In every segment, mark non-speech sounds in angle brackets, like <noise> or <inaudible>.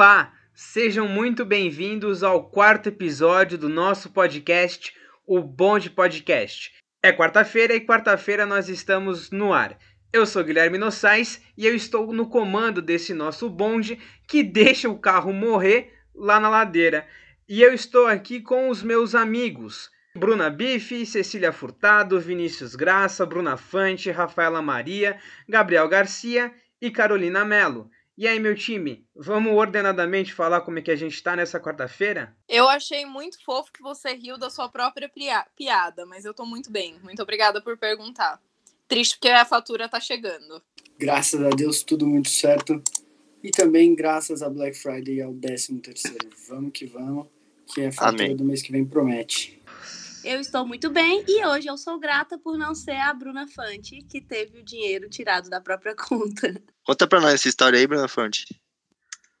Olá, sejam muito bem-vindos ao quarto episódio do nosso podcast, o Bonde Podcast. É quarta-feira e quarta-feira nós estamos no ar. Eu sou Guilherme Nossais e eu estou no comando desse nosso bonde que deixa o carro morrer lá na ladeira. E eu estou aqui com os meus amigos. Bruna Bife, Cecília Furtado, Vinícius Graça, Bruna Fante, Rafaela Maria, Gabriel Garcia e Carolina Melo. E aí, meu time, vamos ordenadamente falar como é que a gente tá nessa quarta-feira? Eu achei muito fofo que você riu da sua própria piada, mas eu tô muito bem. Muito obrigada por perguntar. Triste porque a fatura tá chegando. Graças a Deus, tudo muito certo. E também graças a Black Friday ao 13 terceiro. Vamos que vamos, que a fatura Amém. do mês que vem promete. Eu estou muito bem e hoje eu sou grata por não ser a Bruna Fante, que teve o dinheiro tirado da própria <laughs> conta. Conta pra nós essa história aí, Bruna Fante.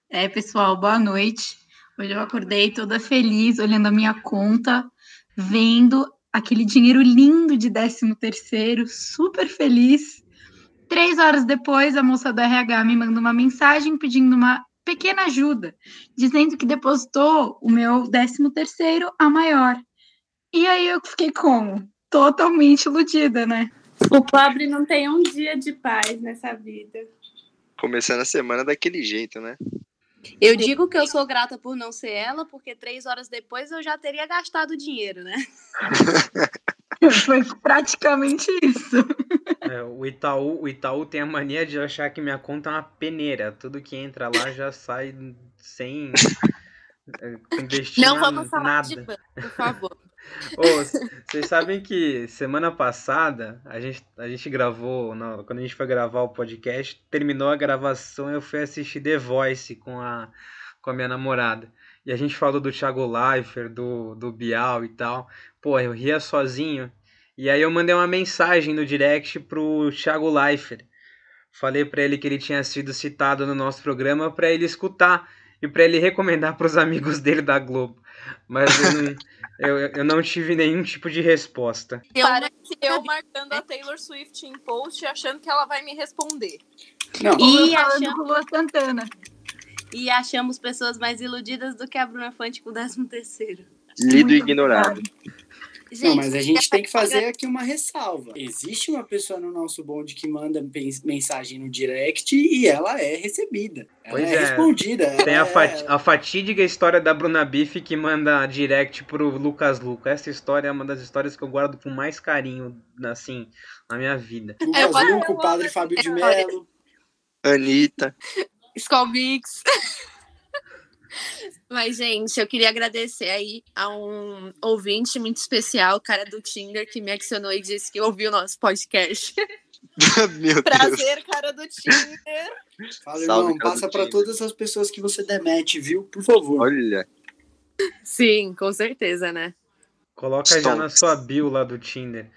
É, pessoal, boa noite. Hoje eu acordei toda feliz, olhando a minha conta, vendo aquele dinheiro lindo de 13 terceiro, super feliz. Três horas depois, a moça da RH me manda uma mensagem pedindo uma pequena ajuda, dizendo que depositou o meu 13 terceiro a maior. E aí eu fiquei como? Totalmente iludida, né? O pobre não tem um dia de paz nessa vida. Começando a semana daquele jeito, né? Eu digo que eu sou grata por não ser ela, porque três horas depois eu já teria gastado dinheiro, né? <laughs> Foi praticamente isso. É, o, Itaú, o Itaú tem a mania de achar que minha conta é uma peneira. Tudo que entra lá já sai sem investir Não vamos falar nada. de banco, por favor. Vocês sabem que semana passada a gente, a gente gravou, não, quando a gente foi gravar o podcast, terminou a gravação eu fui assistir The Voice com a, com a minha namorada. E a gente falou do Thiago Leifert, do, do Bial e tal. Pô, eu ria sozinho. E aí eu mandei uma mensagem no direct pro Thiago Leifert. Falei para ele que ele tinha sido citado no nosso programa para ele escutar e para ele recomendar para os amigos dele da Globo. Mas eu não, <laughs> eu, eu não tive nenhum tipo de resposta. Eu Parece eu marcando a Taylor Swift em post achando que ela vai me responder. Não. E achando com Lua Santana. E achamos pessoas mais iludidas do que a Bruna Fante com o 13 terceiro. Lido e ignorado. Gente, não, mas a gente tem que fazer aqui uma ressalva. Existe uma pessoa no nosso bonde que manda mensagem no direct e ela é recebida. Ela pois é, é respondida. Tem a, fat a, fatídica história da Bruna Biff que manda direct pro Lucas Luca. Essa história é uma das histórias que eu guardo com mais carinho, assim, na minha vida. Lucas é, Luca, o padre Fábio de Mello. Anitta. Skull Mix. <laughs> Mas, gente, eu queria agradecer aí a um ouvinte muito especial, o cara do Tinder, que me adicionou e disse que ouviu o nosso podcast. <laughs> Meu Prazer, Deus. cara do Tinder. Fala, irmão, passa para todas as pessoas que você demete, viu? Por favor. Olha. Sim, com certeza, né? Coloca já na sua bio lá do Tinder.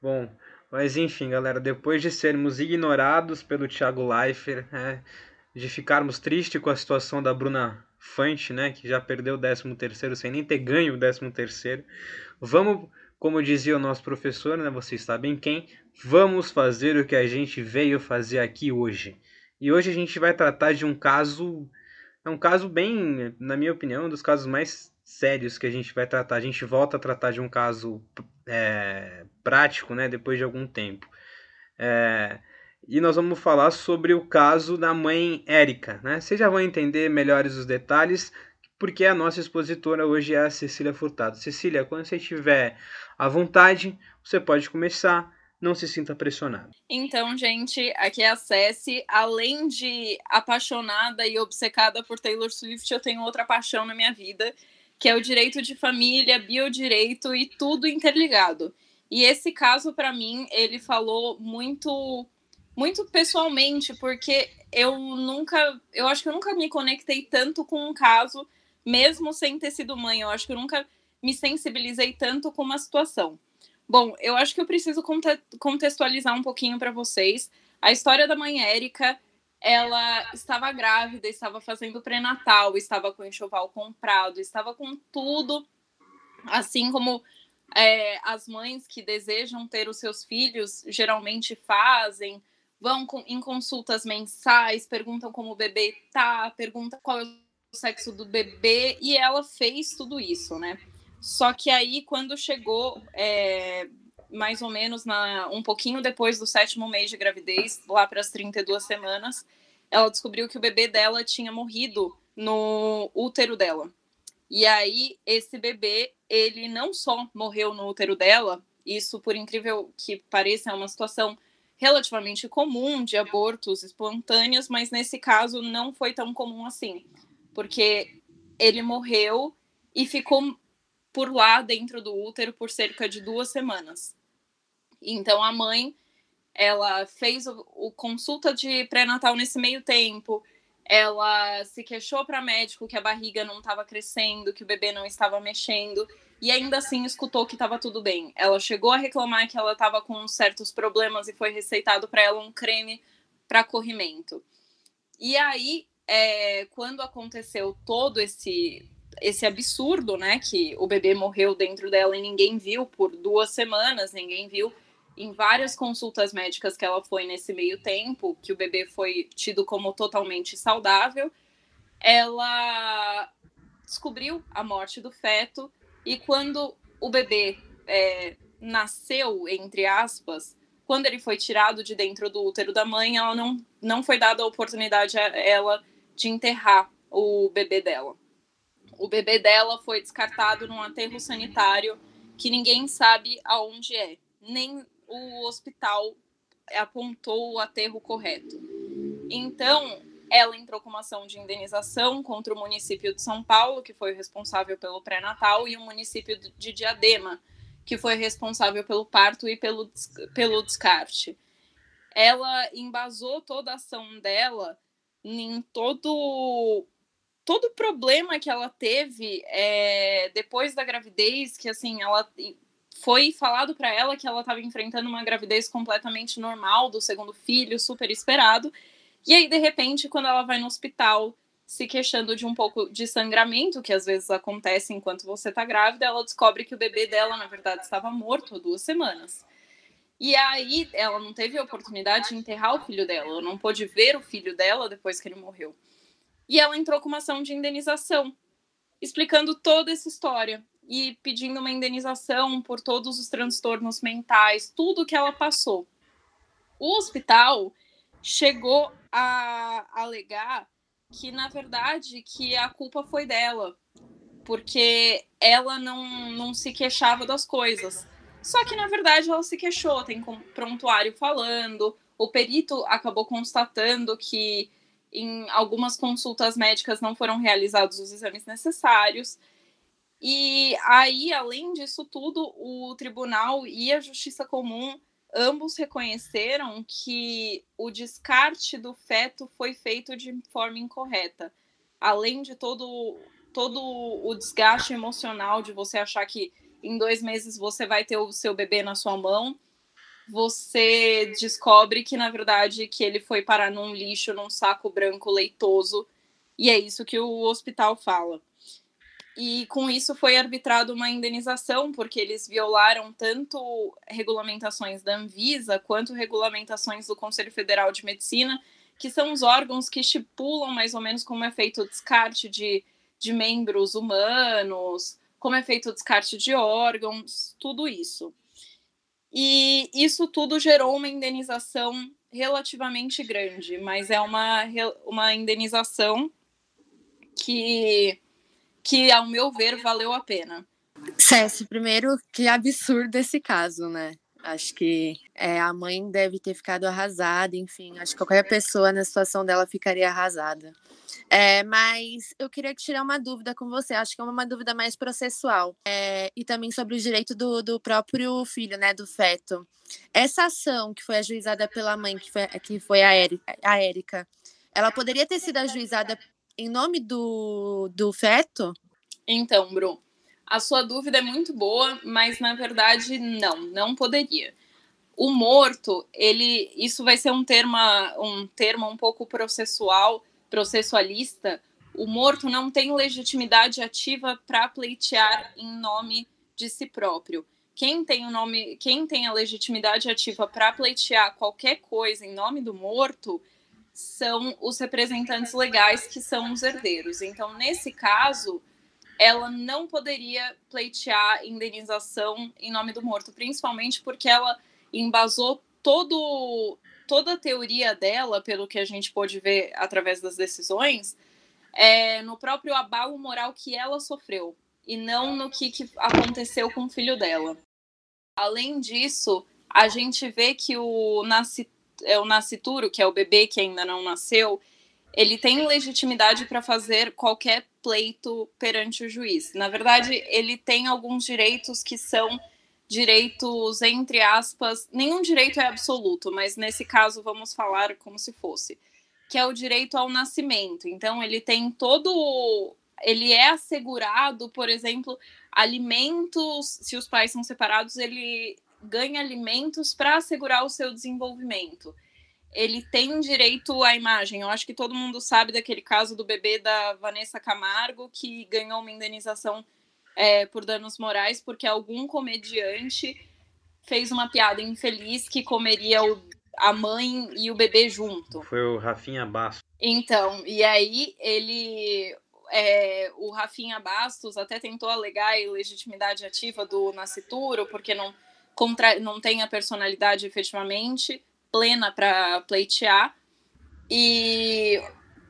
Bom, mas enfim, galera, depois de sermos ignorados pelo Thiago Leifert, né, de ficarmos tristes com a situação da Bruna Fante, né, que já perdeu o 13 terceiro sem nem ter ganho o 13 terceiro. Vamos, como dizia o nosso professor, né, vocês sabem quem, vamos fazer o que a gente veio fazer aqui hoje. E hoje a gente vai tratar de um caso, é um caso bem, na minha opinião, um dos casos mais sérios que a gente vai tratar. A gente volta a tratar de um caso é, prático, né, depois de algum tempo. É, e nós vamos falar sobre o caso da mãe Érica. Né? Vocês já vão entender melhores os detalhes, porque a nossa expositora hoje é a Cecília Furtado. Cecília, quando você estiver à vontade, você pode começar. Não se sinta pressionado. Então, gente, aqui é a Ceci. Além de apaixonada e obcecada por Taylor Swift, eu tenho outra paixão na minha vida, que é o direito de família, biodireito e tudo interligado. E esse caso, para mim, ele falou muito muito pessoalmente, porque eu nunca, eu acho que eu nunca me conectei tanto com um caso, mesmo sem ter sido mãe. Eu acho que eu nunca me sensibilizei tanto com uma situação. Bom, eu acho que eu preciso contextualizar um pouquinho para vocês. A história da mãe Érica, ela estava grávida, estava fazendo pré-natal, estava com enxoval comprado, estava com tudo, assim como é, as mães que desejam ter os seus filhos geralmente fazem, vão em consultas mensais, perguntam como o bebê tá, perguntam qual é o sexo do bebê e ela fez tudo isso, né? Só que aí, quando chegou é, mais ou menos na, um pouquinho depois do sétimo mês de gravidez, lá para as 32 semanas, ela descobriu que o bebê dela tinha morrido no útero dela. E aí, esse bebê, ele não só morreu no útero dela, isso, por incrível que pareça, é uma situação relativamente comum de abortos espontâneos, mas nesse caso não foi tão comum assim, porque ele morreu e ficou por lá dentro do útero por cerca de duas semanas. Então a mãe, ela fez o, o consulta de pré-natal nesse meio tempo, ela se queixou para médico que a barriga não estava crescendo, que o bebê não estava mexendo, e ainda assim escutou que estava tudo bem. Ela chegou a reclamar que ela estava com certos problemas e foi receitado para ela um creme para corrimento. E aí, é, quando aconteceu todo esse esse absurdo, né, que o bebê morreu dentro dela e ninguém viu por duas semanas, ninguém viu em várias consultas médicas que ela foi nesse meio tempo, que o bebê foi tido como totalmente saudável, ela descobriu a morte do feto e quando o bebê é, nasceu, entre aspas, quando ele foi tirado de dentro do útero da mãe, ela não, não foi dada a oportunidade a ela de enterrar o bebê dela. O bebê dela foi descartado num aterro sanitário que ninguém sabe aonde é. Nem o hospital apontou o aterro correto. Então, ela entrou com uma ação de indenização contra o município de São Paulo, que foi responsável pelo pré-natal, e o município de Diadema, que foi responsável pelo parto e pelo, pelo descarte. Ela embasou toda a ação dela em todo todo o problema que ela teve é, depois da gravidez, que assim ela foi falado para ela que ela estava enfrentando uma gravidez completamente normal do segundo filho, super esperado, e aí, de repente, quando ela vai no hospital se queixando de um pouco de sangramento, que às vezes acontece enquanto você está grávida, ela descobre que o bebê dela, na verdade, estava morto há duas semanas. E aí ela não teve a oportunidade de enterrar o filho dela, ela não pôde ver o filho dela depois que ele morreu. E ela entrou com uma ação de indenização, explicando toda essa história e pedindo uma indenização por todos os transtornos mentais, tudo que ela passou. O hospital chegou a alegar que na verdade que a culpa foi dela, porque ela não, não se queixava das coisas. Só que na verdade ela se queixou, tem prontuário falando, o perito acabou constatando que em algumas consultas médicas não foram realizados os exames necessários. E aí, além disso tudo, o tribunal e a justiça comum ambos reconheceram que o descarte do feto foi feito de forma incorreta. Além de todo, todo o desgaste emocional de você achar que em dois meses você vai ter o seu bebê na sua mão, você descobre que, na verdade, que ele foi parar num lixo, num saco branco leitoso, e é isso que o hospital fala. E com isso foi arbitrado uma indenização, porque eles violaram tanto regulamentações da Anvisa quanto regulamentações do Conselho Federal de Medicina, que são os órgãos que estipulam mais ou menos como é feito o descarte de, de membros humanos, como é feito o descarte de órgãos, tudo isso. E isso tudo gerou uma indenização relativamente grande, mas é uma, uma indenização que que, ao meu ver, valeu a pena. César, primeiro, que absurdo esse caso, né? Acho que é, a mãe deve ter ficado arrasada, enfim, acho que qualquer pessoa na situação dela ficaria arrasada. É, mas eu queria tirar uma dúvida com você, acho que é uma dúvida mais processual, é, e também sobre o direito do, do próprio filho, né, do feto. Essa ação que foi ajuizada pela mãe, que foi, que foi a, Érica, ela poderia ter sido ajuizada em nome do, do feto? Então, Bru, a sua dúvida é muito boa, mas na verdade não, não poderia. O morto, ele, isso vai ser um termo, um termo um pouco processual, processualista. O morto não tem legitimidade ativa para pleitear em nome de si próprio. Quem tem o nome, quem tem a legitimidade ativa para pleitear qualquer coisa em nome do morto são os representantes legais, que são os herdeiros. Então, nesse caso, ela não poderia pleitear indenização em nome do morto, principalmente porque ela embasou todo, toda a teoria dela, pelo que a gente pôde ver através das decisões, é, no próprio abalo moral que ela sofreu e não no que, que aconteceu com o filho dela. Além disso, a gente vê que o, nasci, é, o nascituro, que é o bebê que ainda não nasceu, ele tem legitimidade para fazer qualquer pleito perante o juiz. Na verdade, ele tem alguns direitos que são direitos, entre aspas, nenhum direito é absoluto, mas nesse caso vamos falar como se fosse, que é o direito ao nascimento. Então, ele tem todo. Ele é assegurado, por exemplo, alimentos, se os pais são separados, ele ganha alimentos para assegurar o seu desenvolvimento. Ele tem direito à imagem. Eu acho que todo mundo sabe daquele caso do bebê da Vanessa Camargo, que ganhou uma indenização é, por danos morais porque algum comediante fez uma piada infeliz que comeria o, a mãe e o bebê junto. Foi o Rafinha Bastos. Então, e aí ele. É, o Rafinha Bastos até tentou alegar a ilegitimidade ativa do Nascituro, porque não, contra, não tem a personalidade efetivamente plena para pleitear. E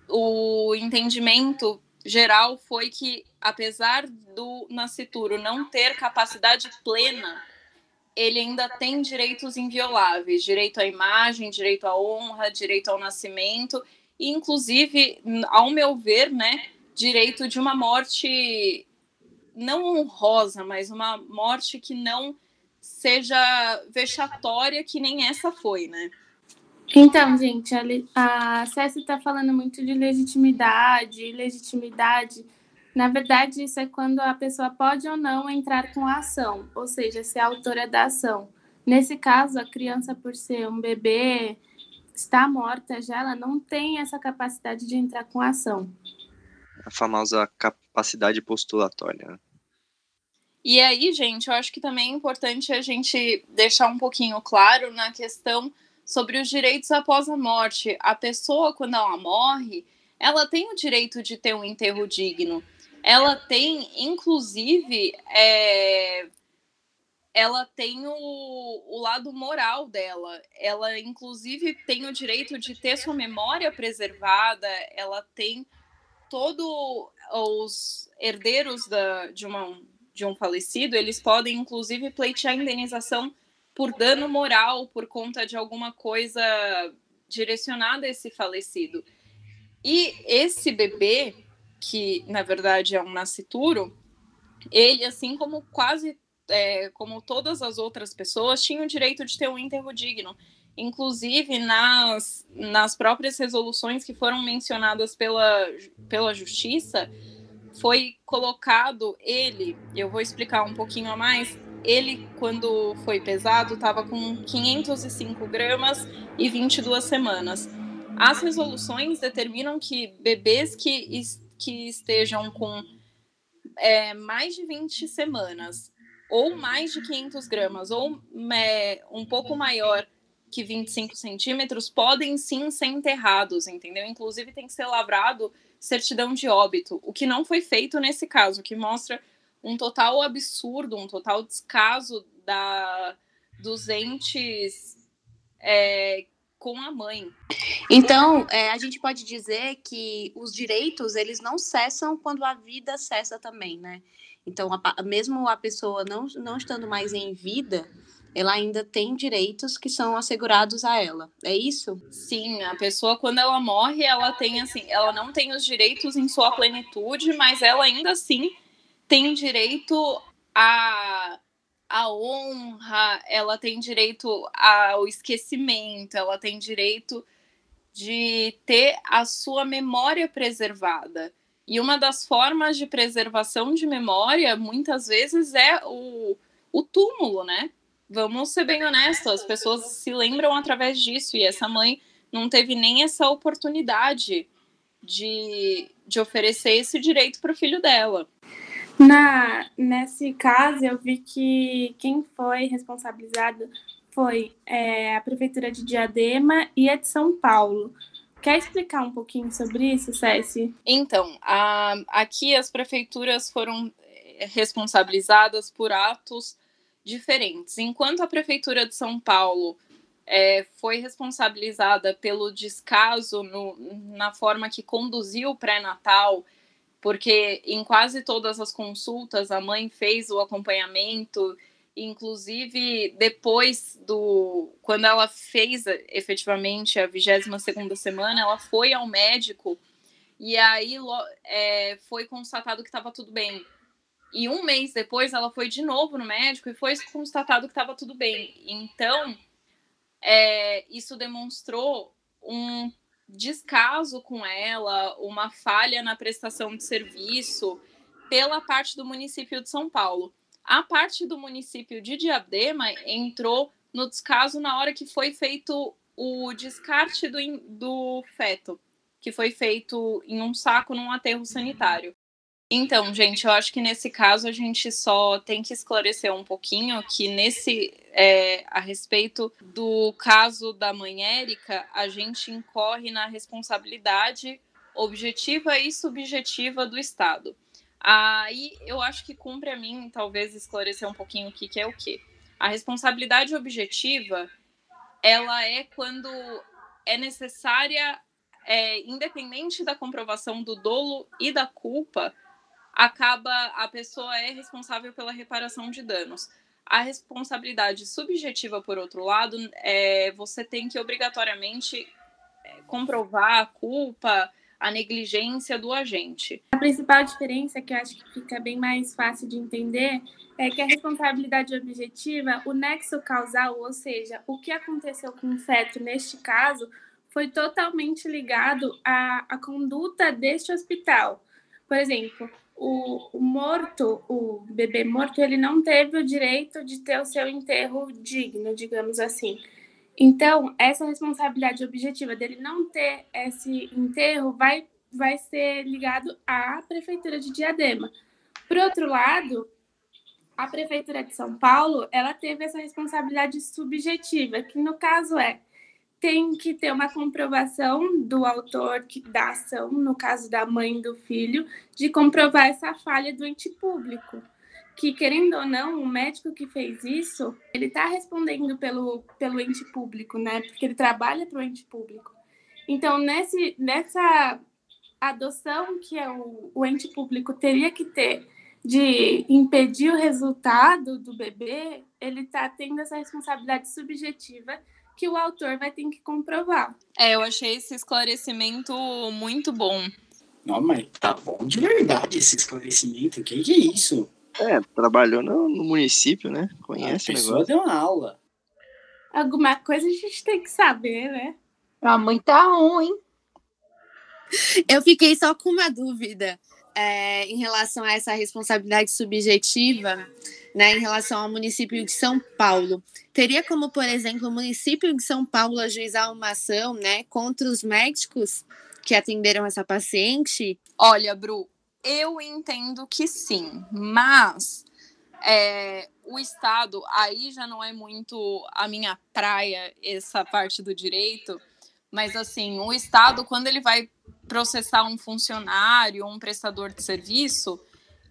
o entendimento geral foi que, apesar do nascituro não ter capacidade plena, ele ainda tem direitos invioláveis, direito à imagem, direito à honra, direito ao nascimento, e inclusive, ao meu ver, né, direito de uma morte não honrosa, mas uma morte que não seja vexatória, que nem essa foi, né? Então, gente, a, a Cécia está falando muito de legitimidade, legitimidade. Na verdade, isso é quando a pessoa pode ou não entrar com a ação, ou seja, ser autora da ação. Nesse caso, a criança, por ser um bebê, está morta já, ela não tem essa capacidade de entrar com a ação. A famosa capacidade postulatória. E aí, gente, eu acho que também é importante a gente deixar um pouquinho claro na questão sobre os direitos após a morte. A pessoa, quando ela morre, ela tem o direito de ter um enterro digno. Ela tem, inclusive, é, ela tem o, o lado moral dela. Ela, inclusive, tem o direito de ter sua memória preservada. Ela tem todos os herdeiros da, de, uma, de um falecido, eles podem, inclusive, pleitear indenização por dano moral por conta de alguma coisa direcionada a esse falecido. E esse bebê, que na verdade é um nascituro, ele, assim como quase é, como todas as outras pessoas, tinha o direito de ter um enterro digno. Inclusive, nas, nas próprias resoluções que foram mencionadas pela, pela justiça, foi colocado ele, eu vou explicar um pouquinho a mais, ele, quando foi pesado, estava com 505 gramas e 22 semanas. As resoluções determinam que bebês que, que estejam com é, mais de 20 semanas, ou mais de 500 gramas, ou é, um pouco maior que 25 centímetros, podem sim ser enterrados, entendeu? Inclusive tem que ser lavrado certidão de óbito, o que não foi feito nesse caso, que mostra um total absurdo, um total descaso da, dos entes é, com a mãe. Então, é, a gente pode dizer que os direitos, eles não cessam quando a vida cessa também, né? Então, a, mesmo a pessoa não, não estando mais em vida, ela ainda tem direitos que são assegurados a ela. É isso? Sim, a pessoa quando ela morre, ela tem assim, ela não tem os direitos em sua plenitude, mas ela ainda assim tem direito a a honra, ela tem direito ao esquecimento, ela tem direito de ter a sua memória preservada. E uma das formas de preservação de memória, muitas vezes, é o, o túmulo, né? Vamos ser bem honestos, as pessoas se lembram através disso, e essa mãe não teve nem essa oportunidade de, de oferecer esse direito para o filho dela. Na, nesse caso, eu vi que quem foi responsabilizado foi é, a Prefeitura de Diadema e a de São Paulo. Quer explicar um pouquinho sobre isso, Céci? Então, a, aqui as prefeituras foram eh, responsabilizadas por atos diferentes. Enquanto a Prefeitura de São Paulo é, foi responsabilizada pelo descaso no, na forma que conduziu o pré-natal, porque em quase todas as consultas a mãe fez o acompanhamento, inclusive depois do. Quando ela fez efetivamente a 22 segunda semana, ela foi ao médico e aí é, foi constatado que estava tudo bem. E um mês depois ela foi de novo no médico e foi constatado que estava tudo bem. Então, é, isso demonstrou um descaso com ela, uma falha na prestação de serviço pela parte do município de São Paulo. A parte do município de Diadema entrou no descaso na hora que foi feito o descarte do, do feto, que foi feito em um saco num aterro sanitário. Então, gente, eu acho que nesse caso a gente só tem que esclarecer um pouquinho que nesse é, a respeito do caso da mãe Érica, a gente incorre na responsabilidade objetiva e subjetiva do Estado. Aí eu acho que cumpre a mim, talvez, esclarecer um pouquinho o que, que é o que. A responsabilidade objetiva, ela é quando é necessária, é, independente da comprovação do dolo e da culpa, acaba a pessoa é responsável pela reparação de danos. A responsabilidade subjetiva, por outro lado, é você tem que obrigatoriamente é, comprovar a culpa, a negligência do agente. A principal diferença, que eu acho que fica bem mais fácil de entender, é que a responsabilidade objetiva, o nexo causal, ou seja, o que aconteceu com o feto neste caso, foi totalmente ligado à, à conduta deste hospital. Por exemplo, o, o, morto, o bebê morto, ele não teve o direito de ter o seu enterro digno, digamos assim. Então, essa responsabilidade objetiva dele não ter esse enterro vai, vai ser ligado à prefeitura de Diadema. Por outro lado, a prefeitura de São Paulo, ela teve essa responsabilidade subjetiva, que no caso é tem que ter uma comprovação do autor da ação, no caso da mãe do filho, de comprovar essa falha do ente público. Que, querendo ou não, o médico que fez isso, ele está respondendo pelo, pelo ente público, né? Porque ele trabalha para o ente público. Então, nesse, nessa adoção que é o, o ente público teria que ter de impedir o resultado do bebê, ele está tendo essa responsabilidade subjetiva que o autor vai ter que comprovar. É, eu achei esse esclarecimento muito bom. Não, mas tá bom de verdade esse esclarecimento. O que, que é isso? É, trabalhou no, no município, né? Conhece a o negócio. deu uma aula. Alguma coisa a gente tem que saber, né? A mãe tá ruim. Eu fiquei só com uma dúvida é, em relação a essa responsabilidade subjetiva, né, em relação ao município de São Paulo. Teria como, por exemplo, o município de São Paulo ajuizar uma ação né, contra os médicos que atenderam essa paciente? Olha, Bru, eu entendo que sim, mas é, o Estado, aí já não é muito a minha praia, essa parte do direito, mas assim, o Estado, quando ele vai processar um funcionário, um prestador de serviço,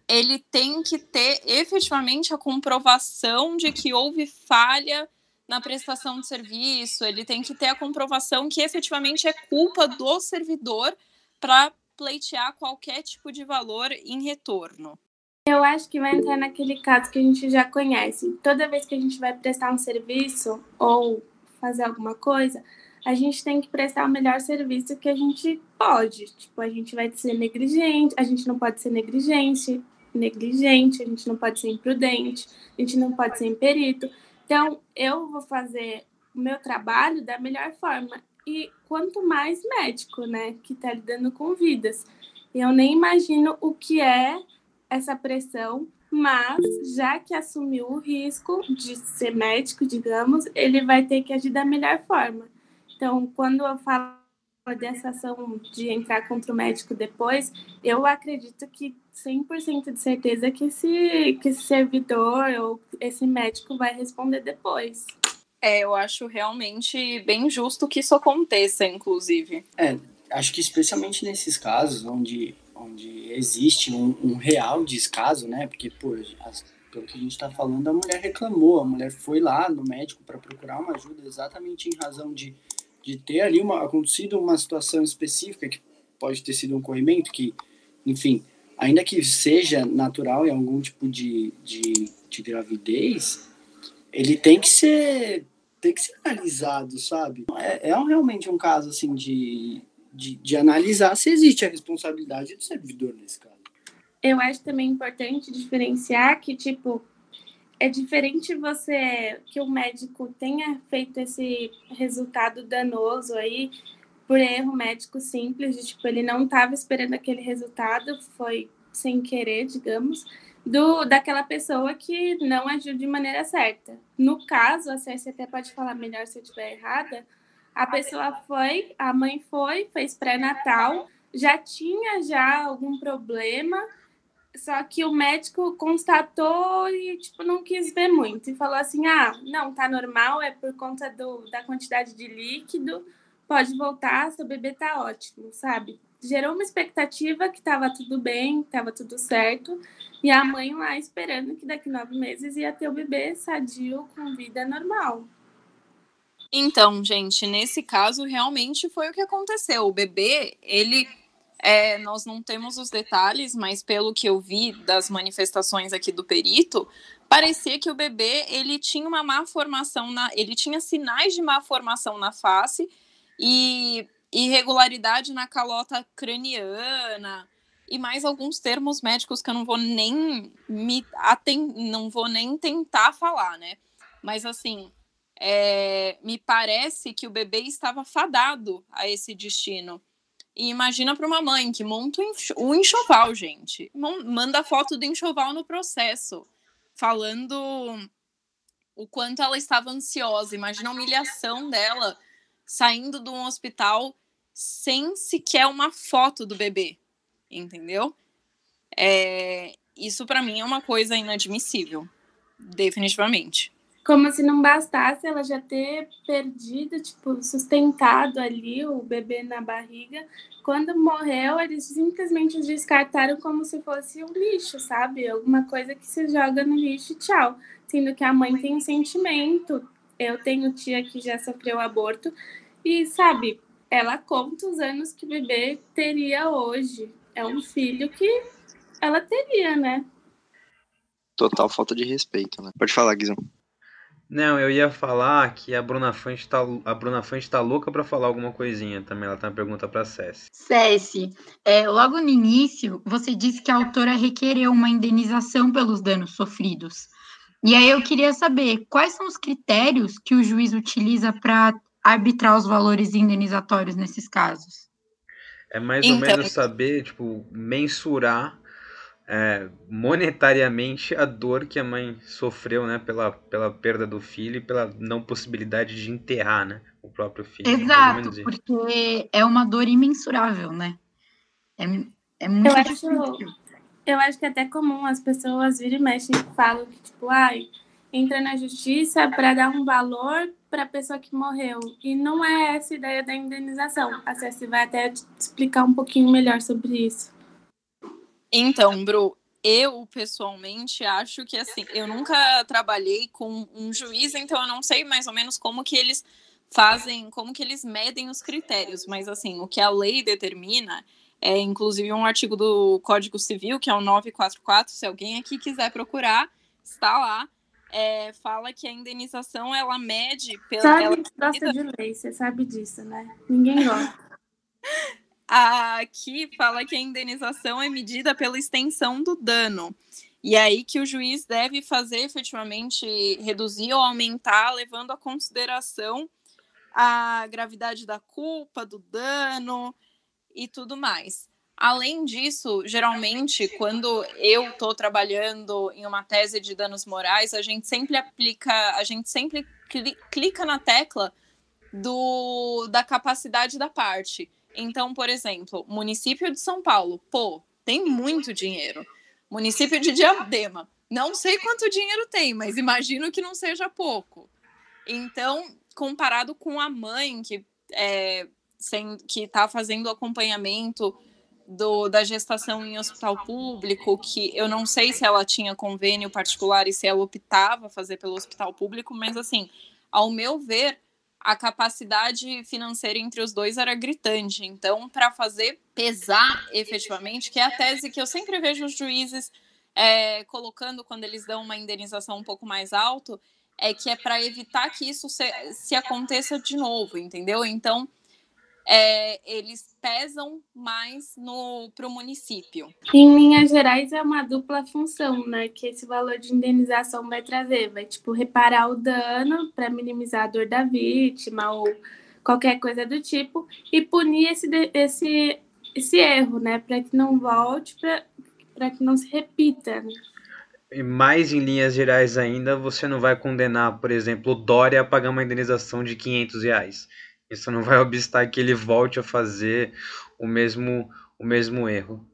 ele tem que ter efetivamente a comprovação de que houve falha na prestação de serviço, ele tem que ter a comprovação que efetivamente é culpa do servidor para pleitear qualquer tipo de valor em retorno. Eu acho que vai entrar naquele caso que a gente já conhece. Toda vez que a gente vai prestar um serviço ou fazer alguma coisa, a gente tem que prestar o melhor serviço que a gente pode. Tipo, a gente vai ser negligente, a gente não pode ser negligente, negligente, a gente não pode ser imprudente, a gente não pode ser imperito. Então, eu vou fazer o meu trabalho da melhor forma. E quanto mais médico, né, que está lidando com vidas. Eu nem imagino o que é essa pressão, mas já que assumiu o risco de ser médico, digamos, ele vai ter que agir da melhor forma. Então, quando eu falo dessa ação de entrar contra o médico depois, eu acredito que 100% de certeza que esse, que esse servidor ou esse médico vai responder depois. É, eu acho realmente bem justo que isso aconteça, inclusive. É, acho que especialmente nesses casos onde, onde existe um, um real descaso, né? Porque, pô, as, pelo que a gente está falando, a mulher reclamou, a mulher foi lá no médico para procurar uma ajuda exatamente em razão de, de ter ali uma, acontecido uma situação específica que pode ter sido um corrimento que, enfim, ainda que seja natural em algum tipo de, de, de gravidez, ele tem que ser tem que ser analisado, sabe? É, é realmente um caso assim de, de, de analisar se existe a responsabilidade do servidor nesse caso. Eu acho também importante diferenciar que, tipo, é diferente você que o médico tenha feito esse resultado danoso aí por erro médico simples, de tipo, ele não estava esperando aquele resultado, foi sem querer, digamos, do daquela pessoa que não agiu de maneira certa. No caso, a Cécia até pode falar melhor se eu estiver errada, a pessoa foi, a mãe foi, fez pré-natal, já tinha já algum problema, só que o médico constatou e tipo não quis ver muito e falou assim: "Ah, não, tá normal, é por conta do, da quantidade de líquido, pode voltar, seu bebê tá ótimo", sabe? Gerou uma expectativa que tava tudo bem, tava tudo certo, e a mãe lá esperando que daqui nove meses ia ter o bebê sadio com vida normal. Então, gente, nesse caso realmente foi o que aconteceu. O bebê, ele é, nós não temos os detalhes, mas pelo que eu vi das manifestações aqui do perito, parecia que o bebê ele tinha uma má formação na, ele tinha sinais de má formação na face e irregularidade na calota craniana, e mais alguns termos médicos que eu não vou nem me aten não vou nem tentar falar, né? Mas assim, é, me parece que o bebê estava fadado a esse destino. E imagina para uma mãe que monta um enxoval, gente. Manda foto do enxoval no processo, falando o quanto ela estava ansiosa. Imagina a humilhação dela saindo de um hospital sem sequer uma foto do bebê entendeu? É, isso para mim é uma coisa inadmissível, definitivamente. Como se não bastasse ela já ter perdido, tipo, sustentado ali o bebê na barriga. Quando morreu, eles simplesmente descartaram como se fosse um lixo, sabe? Alguma coisa que se joga no lixo e tchau. Sendo que a mãe tem um sentimento. Eu tenho tia que já sofreu aborto. E, sabe, ela conta os anos que o bebê teria hoje é um filho que ela teria, né? Total falta de respeito, né? Pode falar, Guizão. Não, eu ia falar que a Bruna Fante tá, a Bruna Fante tá louca para falar alguma coisinha também. Ela tem uma pergunta para Cessi. Cessi, é, logo no início, você disse que a autora requereu uma indenização pelos danos sofridos. E aí eu queria saber quais são os critérios que o juiz utiliza para arbitrar os valores indenizatórios nesses casos. É mais então... ou menos saber, tipo, mensurar é, monetariamente a dor que a mãe sofreu, né, pela, pela perda do filho e pela não possibilidade de enterrar, né, o próprio filho. Exato, porque é uma dor imensurável, né? É, é muito eu acho, eu acho que é até comum as pessoas virem e mexem e falam que, tipo, ai, entra na justiça para dar um valor para a pessoa que morreu. E não é essa a ideia da indenização. A Ceci vai até explicar um pouquinho melhor sobre isso. Então, Bru, eu pessoalmente acho que assim, eu nunca trabalhei com um juiz, então eu não sei mais ou menos como que eles fazem, como que eles medem os critérios, mas assim, o que a lei determina é inclusive um artigo do Código Civil, que é o 944, se alguém aqui quiser procurar, está lá é, fala que a indenização ela mede pela. Sabe ela... gosta de lei, você sabe disso, né? Ninguém gosta. <laughs> Aqui fala que a indenização é medida pela extensão do dano. E aí que o juiz deve fazer efetivamente reduzir ou aumentar, levando a consideração a gravidade da culpa, do dano e tudo mais. Além disso, geralmente, quando eu estou trabalhando em uma tese de danos morais, a gente sempre aplica, a gente sempre clica na tecla do, da capacidade da parte. Então, por exemplo, município de São Paulo, pô, tem muito dinheiro. Município de Diadema, não sei quanto dinheiro tem, mas imagino que não seja pouco. Então, comparado com a mãe que é, sem, que está fazendo acompanhamento do, da gestação em hospital público, que eu não sei se ela tinha convênio particular e se ela optava fazer pelo hospital público, mas assim, ao meu ver, a capacidade financeira entre os dois era gritante. Então, para fazer pesar efetivamente, que é a tese que eu sempre vejo os juízes é, colocando quando eles dão uma indenização um pouco mais alto, é que é para evitar que isso se, se aconteça de novo, entendeu? Então, é, eles pesam mais para o município. Em linhas gerais, é uma dupla função, né? Que esse valor de indenização vai trazer. Vai, tipo, reparar o dano para minimizar a dor da vítima ou qualquer coisa do tipo e punir esse, esse, esse erro, né? Para que não volte, para que não se repita. Né? E mais em linhas gerais ainda, você não vai condenar, por exemplo, o Dória a pagar uma indenização de 500 reais isso não vai <laughs> obstar que ele volte a fazer o mesmo, o mesmo erro.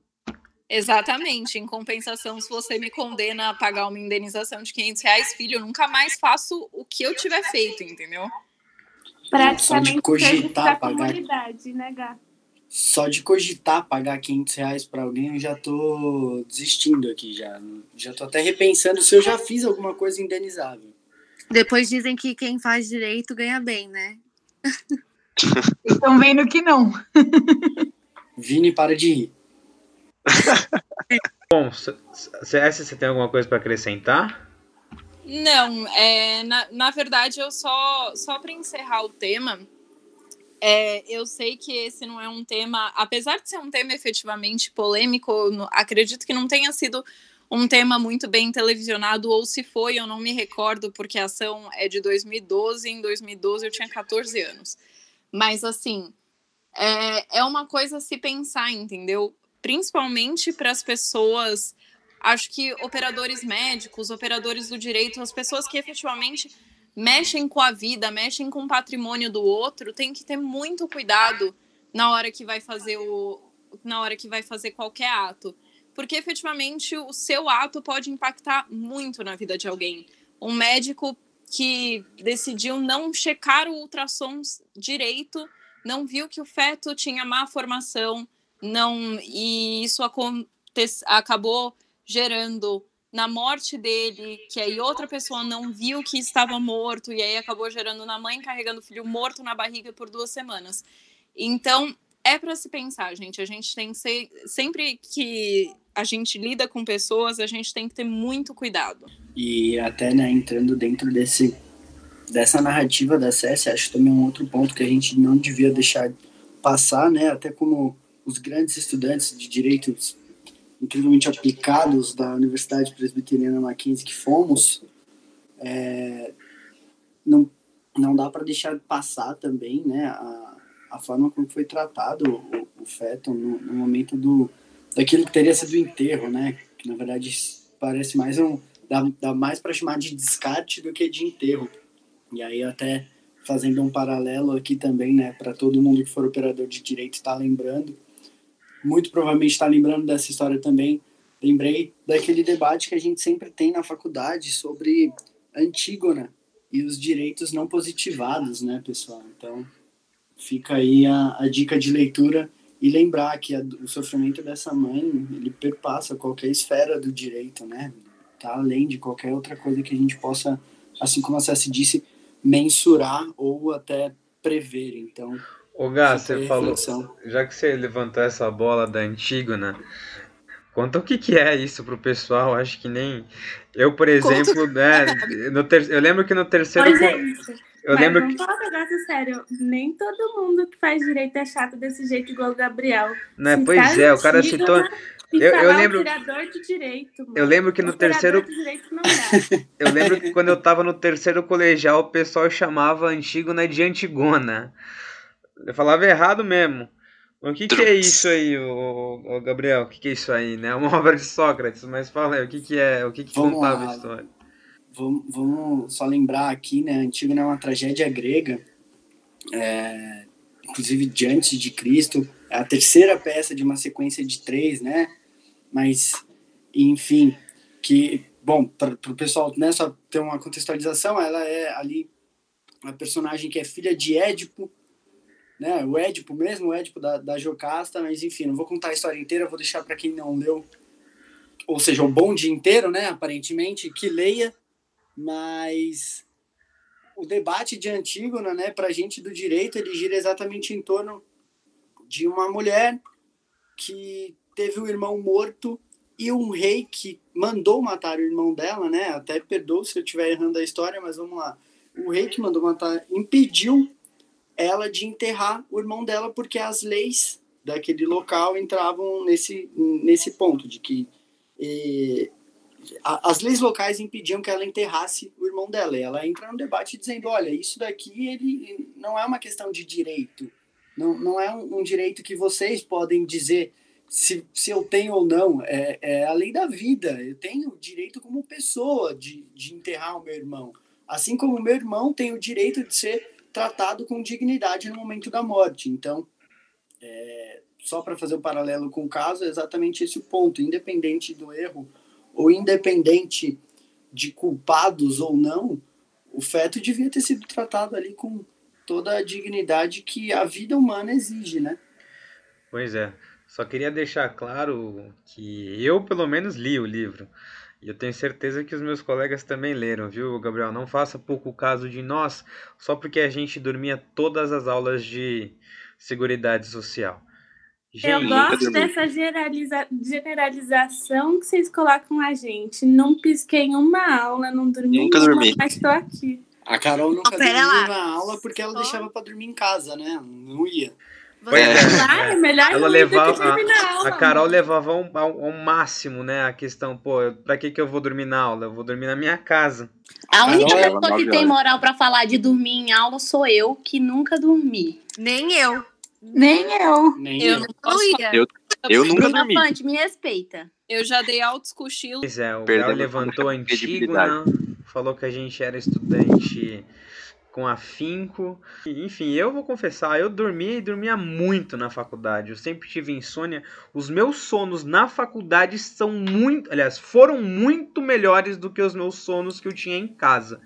Exatamente. Em compensação, se você me condena a pagar uma indenização de 500 reais, filho, eu nunca mais faço o que eu tiver feito, entendeu? Praticamente Só de cogitar pagar... comunidade, né, Só de cogitar pagar 500 reais para alguém, eu já tô desistindo aqui, já. Já tô até repensando se eu já fiz alguma coisa indenizável. Depois dizem que quem faz direito ganha bem, né? <laughs> <laughs> Estão vendo que não. Vini, para de rir. <laughs> Bom, CS, você tem alguma coisa para acrescentar? Não, é, na, na verdade, eu só, só para encerrar o tema, é, eu sei que esse não é um tema, apesar de ser um tema efetivamente polêmico, acredito que não tenha sido um tema muito bem televisionado, ou se foi, eu não me recordo, porque a ação é de 2012, em 2012 eu tinha 14 anos. Mas, assim, é, é uma coisa a se pensar, entendeu? Principalmente para as pessoas, acho que operadores médicos, operadores do direito, as pessoas que efetivamente mexem com a vida, mexem com o patrimônio do outro, tem que ter muito cuidado na hora que vai fazer o na hora que vai fazer qualquer ato porque efetivamente o seu ato pode impactar muito na vida de alguém. Um médico que decidiu não checar o ultrassom direito, não viu que o feto tinha má formação, não e isso acabou gerando na morte dele, que aí outra pessoa não viu que estava morto e aí acabou gerando na mãe carregando o filho morto na barriga por duas semanas. Então, é para se pensar, gente. A gente tem que ser, sempre que a gente lida com pessoas, a gente tem que ter muito cuidado. E até, né, entrando dentro desse dessa narrativa da SES, acho também um outro ponto que a gente não devia deixar passar, né, até como os grandes estudantes de direitos incrivelmente aplicados da Universidade Presbiteriana Mackenzie que fomos, é, não, não dá para deixar passar também, né, a, a forma como foi tratado o, o feto no, no, momento do daquilo que teria sido o enterro, né? Que na verdade parece mais um dá, dá mais para chamar de descarte do que de enterro. E aí até fazendo um paralelo aqui também, né, para todo mundo que for operador de direito está lembrando, muito provavelmente está lembrando dessa história também. Lembrei daquele debate que a gente sempre tem na faculdade sobre Antígona e os direitos não positivados, né, pessoal? Então, fica aí a, a dica de leitura e lembrar que a, o sofrimento dessa mãe ele perpassa qualquer esfera do direito, né? Tá além de qualquer outra coisa que a gente possa, assim como a Cessi disse, mensurar ou até prever. Então, Ô Gá, você falou, já que você levantou essa bola da Antígona, conta o que, que é isso pro pessoal. Acho que nem eu, por exemplo, né, no ter, eu lembro que no terceiro. Oi, gente. Eu Mas lembro vamos que... falar um negócio sério. Nem todo mundo que faz direito é chato desse jeito, igual o Gabriel. Né? Pois é, o cara citou. Eu, eu lembro. De direito, eu lembro que no terceiro. <laughs> eu lembro que quando eu tava no terceiro colegial, o pessoal chamava Antígona de Antigona. Eu falava errado mesmo. O que, que é isso aí, o, o Gabriel? O que, que é isso aí, né? É uma obra de Sócrates, mas fala aí, o que, que é, o que, que contava a história? Vamos, vamos só lembrar aqui, né? Antígona é uma tragédia grega, é, inclusive de antes de Cristo. É a terceira peça de uma sequência de três, né? Mas, enfim, que, bom, para o pessoal né, só ter uma contextualização, ela é ali a personagem que é filha de Édipo, né? O Édipo mesmo, o Édipo da, da Jocasta, mas enfim, não vou contar a história inteira, vou deixar para quem não leu, ou seja, o bonde inteiro, né? Aparentemente, que leia, mas o debate de Antígona, né, para a gente do direito, ele gira exatamente em torno de uma mulher que teve o irmão morto e um rei que mandou matar o irmão dela, né? Até perdoa se eu estiver errando a história, mas vamos lá. O rei que mandou matar impediu ela de enterrar o irmão dela porque as leis daquele local entravam nesse, nesse ponto de que eh, as leis locais impediam que ela enterrasse o irmão dela. E ela entra no debate dizendo, olha, isso daqui ele não é uma questão de direito, não, não é um, um direito que vocês podem dizer se, se eu tenho ou não, é, é a lei da vida. Eu tenho direito como pessoa de, de enterrar o meu irmão. Assim como o meu irmão tem o direito de ser tratado com dignidade no momento da morte. Então, é, só para fazer o um paralelo com o caso, é exatamente esse o ponto. Independente do erro ou independente de culpados ou não, o feto devia ter sido tratado ali com toda a dignidade que a vida humana exige, né? Pois é. Só queria deixar claro que eu, pelo menos, li o livro. E eu tenho certeza que os meus colegas também leram, viu, Gabriel? Não faça pouco caso de nós só porque a gente dormia todas as aulas de Seguridade Social. Gente, eu gosto dessa generaliza generalização que vocês colocam a gente. Não pisquei em uma aula, não dormi nunca nenhuma, dormi. mas estou aqui. A Carol nunca Oh, dormiu lá. na aula porque ela deixava para dormir em casa, né? Não ia. Pois é. Claro, melhor Ela levava, que dormir na aula. a, a Carol levava ao, ao, ao máximo, né, a questão, pô, pra que que eu vou dormir na aula? Eu vou dormir na minha casa. A única pessoa que tem moral pra falar de dormir em aula sou eu, que nunca dormi. Nem eu. Nem eu. Nem Eu eu. não ia. Eu- Eu nunca dormi. Fante, me respeita. Eu já dei altos cochilos. Pois é, o Gabriel levantou a. Antígona, falou que a gente era estudante com afinco. Enfim, eu vou confessar, eu dormia e dormia muito na faculdade. Eu sempre tive insônia. Os meus sonos na faculdade são muito, aliás, foram muito melhores do que os meus sonos que eu tinha em casa.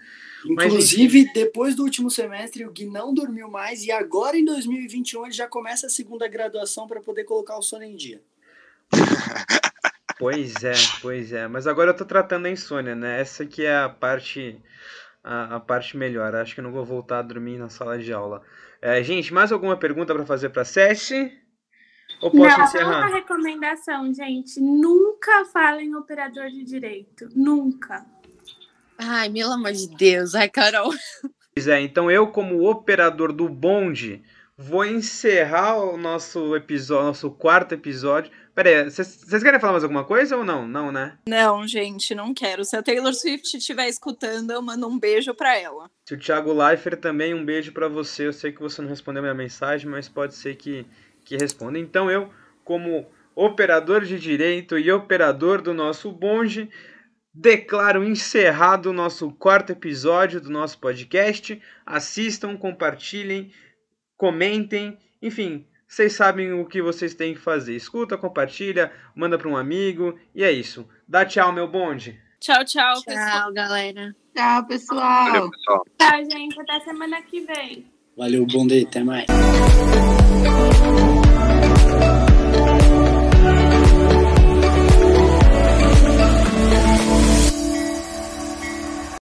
Mas, Inclusive, depois do último semestre, o Gui não dormiu mais e agora em 2021 ele já começa a segunda graduação para poder colocar o sono em dia. <laughs> Pois é, pois é. Mas agora eu tô tratando a insônia, né? Essa que é a parte a, a parte melhor. Acho que eu não vou voltar a dormir na sala de aula. É, gente, mais alguma pergunta pra fazer pra Sessi? Ou posso Não, só uma encerrar? recomendação, gente. Nunca falem operador de direito. Nunca. Ai, pelo amor de Deus. Ai, Carol. Pois é, então eu, como operador do bonde, vou encerrar o nosso episódio, nosso quarto episódio. Pera aí, vocês querem falar mais alguma coisa ou não? Não, né? Não, gente, não quero. Se a Taylor Swift estiver escutando, eu mando um beijo pra ela. Se o Thiago Leifert também, um beijo pra você. Eu sei que você não respondeu minha mensagem, mas pode ser que, que responda. Então eu, como operador de direito e operador do nosso bonde, declaro encerrado o nosso quarto episódio do nosso podcast. Assistam, compartilhem, comentem, enfim, vocês sabem o que vocês têm que fazer. Escuta, compartilha, manda para um amigo e é isso. Dá tchau, meu bonde. Tchau, tchau, pessoal. Tchau, galera. Tchau, pessoal. Valeu, pessoal. Tá, gente. Até semana que vem. Valeu, bom dia, até mais.